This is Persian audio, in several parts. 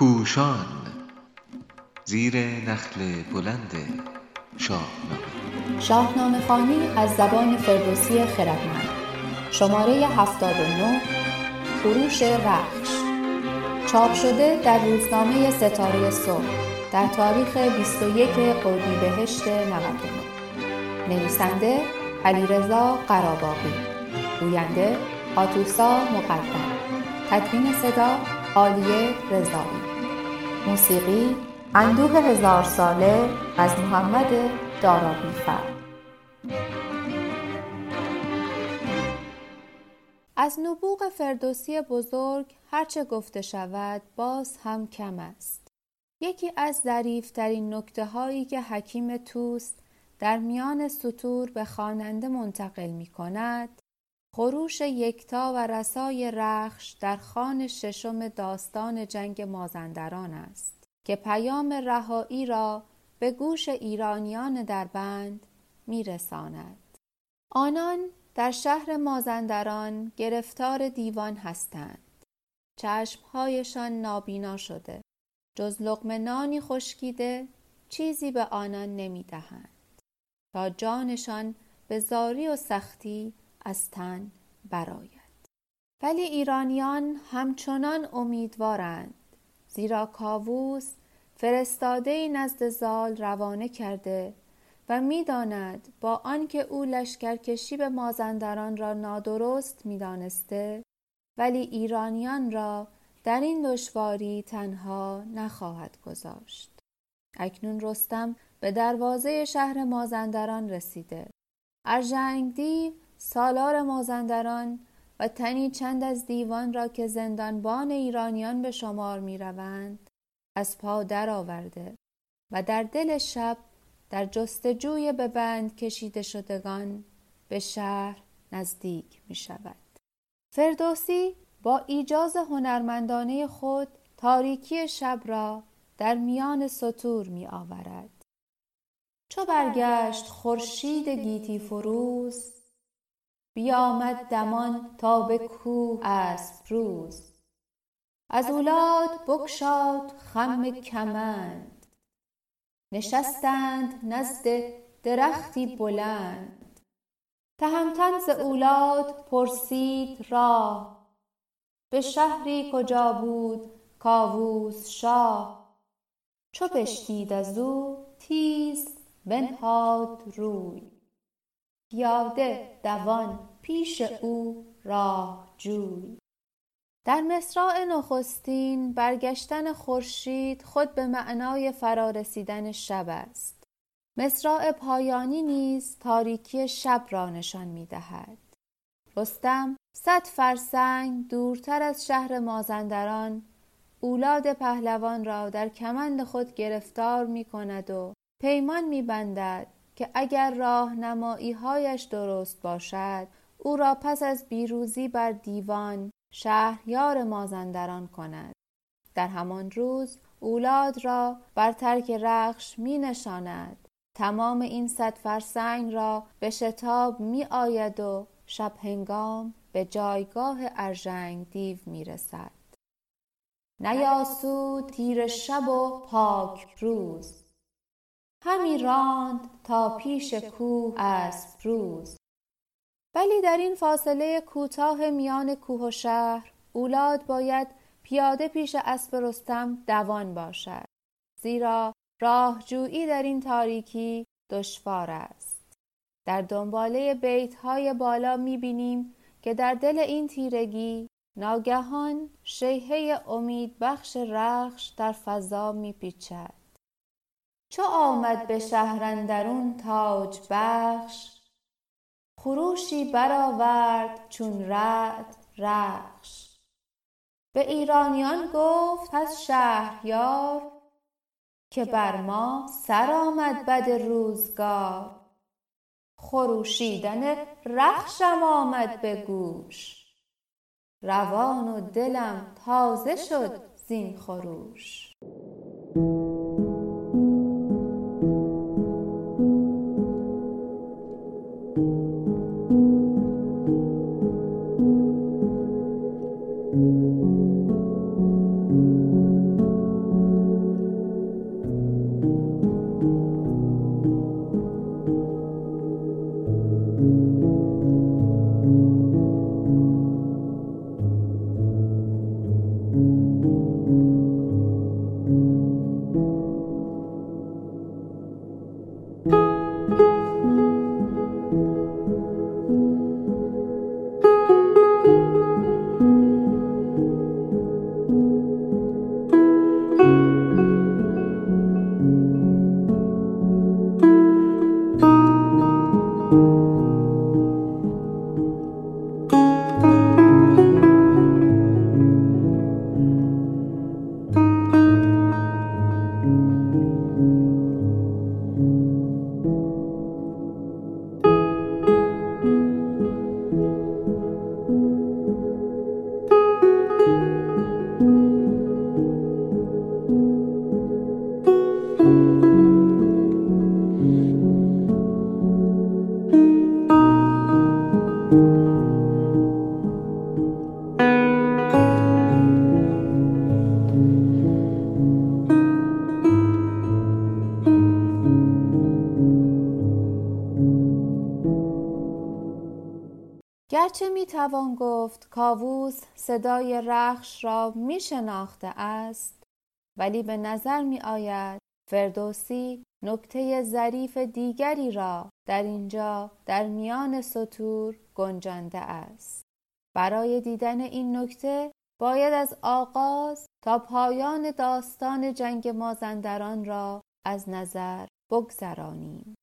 پوشان زیر نخل بلند شاهنامه. شاهنامه خانی از زبان فردوسی خردمند. شماره 79 خروش رخش. چاپ شده در روزنامه ستاره صبح در تاریخ 21 اردیبهشت 99 نویسنده علیرضا قراباقی. گوینده آتوسا مقدم. تدوین صدا عالیه رضایی. موسیقی اندوه هزار ساله از محمد دارابیفر از نبوغ فردوسی بزرگ هرچه گفته شود باز هم کم است. یکی از ظریفترین نکته هایی که حکیم توست در میان سطور به خواننده منتقل می کند خروش یکتا و رسای رخش در خان ششم داستان جنگ مازندران است که پیام رهایی را به گوش ایرانیان در بند میرساند. آنان در شهر مازندران گرفتار دیوان هستند. چشمهایشان نابینا شده. جز لقمه نانی خشکیده چیزی به آنان نمی‌دهند. تا جانشان به زاری و سختی از تن برآید. ولی ایرانیان همچنان امیدوارند زیرا کاووس فرستاده نزد زال روانه کرده و می‌داند با آنکه او لشکرکشی به مازندران را نادرست می‌دانسته ولی ایرانیان را در این دشواری تنها نخواهد گذاشت. اکنون رستم به دروازه شهر مازندران رسیده. ارژنگ دیو سالار مازندران و تنی چند از دیوان را که زندانبان ایرانیان به شمار می روند از پا درآورده و در دل شب در جستجوی به بند کشیده شدگان به شهر نزدیک می شود. فردوسی با ایجاز هنرمندانه خود تاریکی شب را در میان سطور می آورد. چو برگشت خورشید گیتی فروز بیامد دمان تا به کوه اسپ روز. از اولاد بگشاد خم کمند. نشستند نزد درختی بلند. تهمتن ز اولاد پرسید راه. به شهری کجا بود کاووس شاه؟ چو بشنید ازو تیز بنهاد روی. پیاده دوان پیش او راه جوی. در مصراع نخستین برگشتن خورشید خود به معنای فرارسیدن شب است. مصراع پایانی نیز تاریکی شب را نشان می‌دهد رستم صد فرسنگ دورتر از شهر مازندران اولاد پهلوان را در کمند خود گرفتار می کند و پیمان می بندد که اگر راهنماییهایش درست باشد او را پس از پیروزی بر دیوان شهریار مازندران کند. در همان روز اولاد را بر ترک رخش می نشاند تمام این صد فرسنگ را به شتاب می آید و شب هنگام به جایگاه ارژنگ دیو می رسد نیاسود تیره شب و پاک روز. همی راند تا پیش کوه اسپ روز. ولی در این فاصله کوتاه میان کوه و شهر اولاد باید پیاده پیش اسب رستم دوان باشد. زیرا راهجویی در این تاریکی دشوار است. در دنباله بیت های بالا می بینیم که در دل این تیرگی ناگهان شیهه امید بخش رخش در فضا می پیچد چو آمد به شهر اندرون تاج بخش خروشی برآورد چون رعد رخش. به ایرانیان گفت از شهریار که بر ما سر آمد بد روزگار. خروشیدن رخشم آمد به گوش. روان و دلم تازه شد زین خروش. گرچه می توان گفت کاووس صدای رخش را می شناخته است ولی به نظر می آید فردوسی نکته ظریف دیگری را در اینجا در میان سطور گنجانده است. برای دیدن این نکته باید از آغاز تا پایان داستان جنگ مازندران را از نظر بگذرانیم.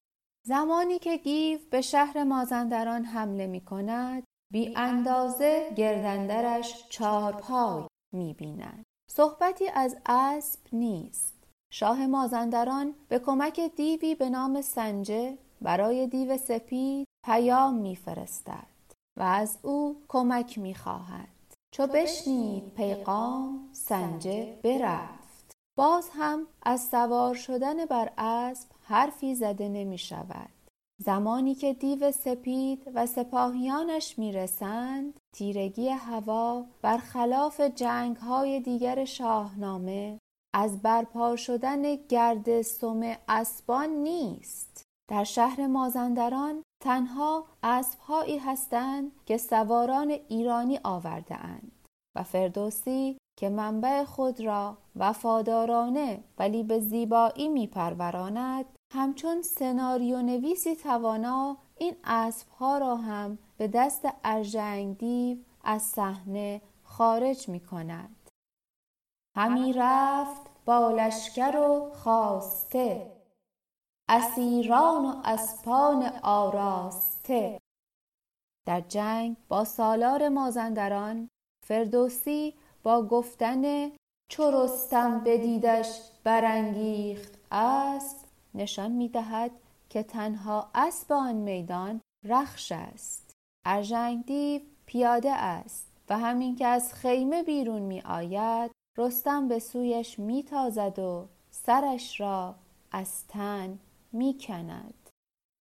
زمانی که گیو به شهر مازندران حمله می کند بی اندازه گردندرش چارپای می بیند. صحبتی از اسب نیست. شاه مازندران به کمک دیوی به نام سنجه برای دیو سپید پیام میفرستد و از او کمک می‌خواهد چو بشنید پیغام سنجه برفت باز هم از سوار شدن بر اسب حرفی زده نمی شود زمانی که دیو سپید و سپاهیانش می‌رسند تیرگی هوا برخلاف جنگ های دیگر شاهنامه از برپا شدن گرد سم اسبان نیست. در شهر مازندران تنها اسبهایی هستند که سواران ایرانی آورده اند و فردوسی که منبع خود را وفادارانه ولی به زیبایی میپروراند همچون سناریو نویسی توانا این اسبها را هم به دست ارژنگ دیو از صحنه خارج می کند. همی رفت با لشکر و خواسته. اسیران و اسپان آراسته. در جنگ با سالار مازندران فردوسی با گفتن چو رستم بدیدش برانگیخت اسب. نشان می‌دهد که تنها اسب آن میدان رخش است ارژنگ دیو پیاده است و همین که از خیمه بیرون می آید رستم به سویش می تازد و سرش را از تن می کند.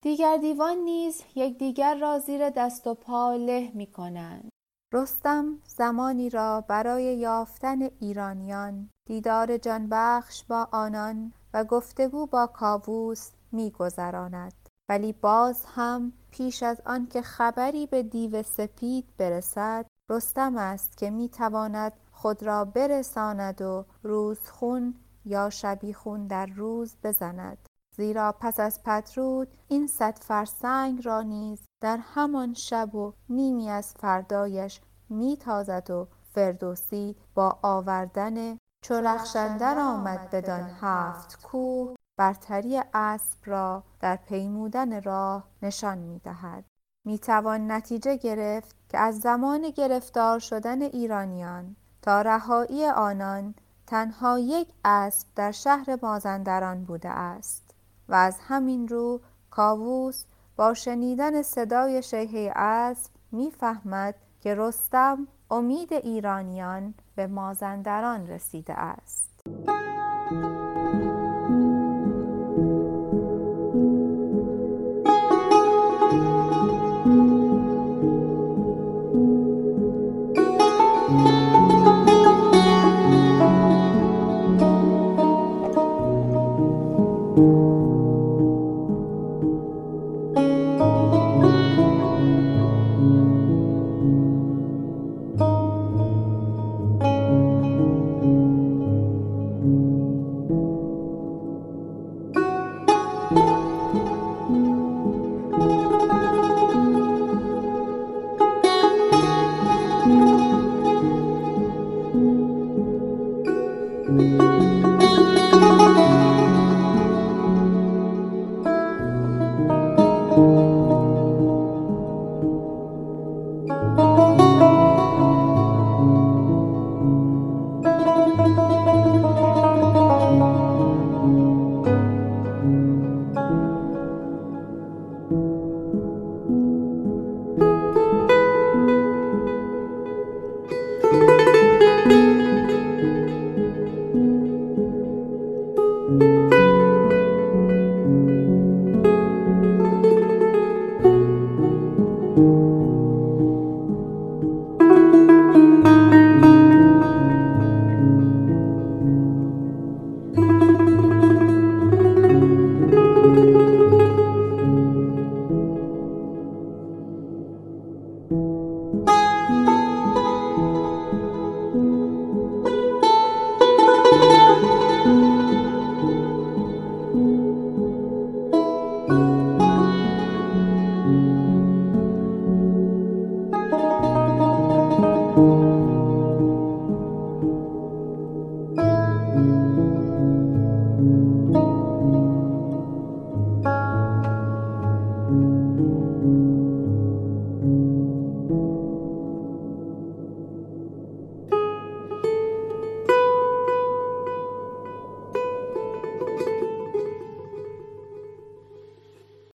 دیگر دیوان نیز یکدیگر را زیر دست و پا له می کنند. رستم زمانی را برای یافتن ایرانیان دیدار جانبخش با آنان و گفتگو با کاووس میگذراند. ولی باز هم پیش از آن که خبری به دیو سپید برسد رستم است که می‌تواند خود را برساند و روزخون یا شبیخون در روز بزند. زیرا پس از پترود این صد فرسنگ را نیز در همان شب و نیمی از فردایش میتازد و فردوسی با آوردن چو رخشندر آمد بدان هفت کوه برتری اسب را در پیمودن راه نشان می‌دهد. می‌توان نتیجه گرفت که از زمان گرفتار شدن ایرانیان تا رهایی آنان تنها یک اسب در شهر مازندران بوده است و از همین رو کاووس با شنیدن صدای شیهه اسب می‌فهمد که رستم امید ایرانیان به مازندران رسیده است.